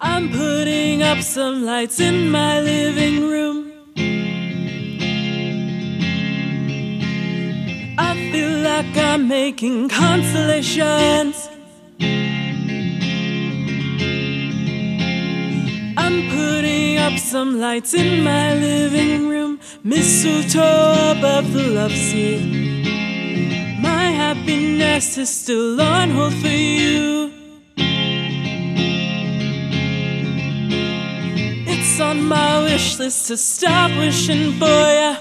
I'm putting up some lights in my living room. I feel like I'm making constellations. I'm putting up some lights in my living room. Mistletoe above the love seat. My happiness is still on hold for you. On my wish list to stop wishing for ya.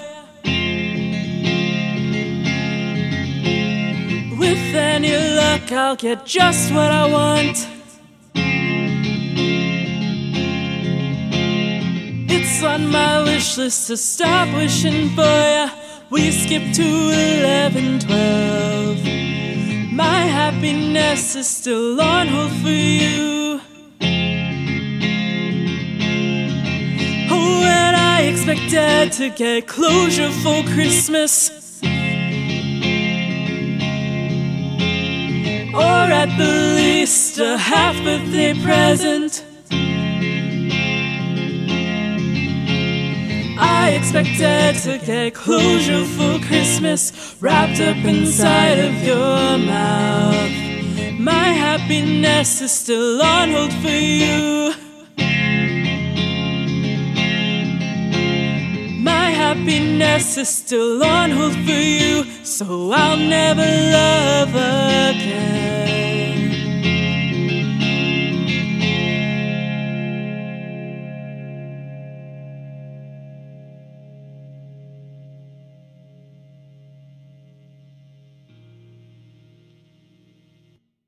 With any luck, I'll get just what I want. It's on my wish list to stop wishing for ya. We skip to 11, 12. My happiness is still on hold for you. Expected to get closure for Christmas. Or at the least a half birthday present. I expected to get closure for Christmas wrapped up inside of your mouth. My happiness is still on hold for you. Happiness is still on hold for you, so I'll never love again.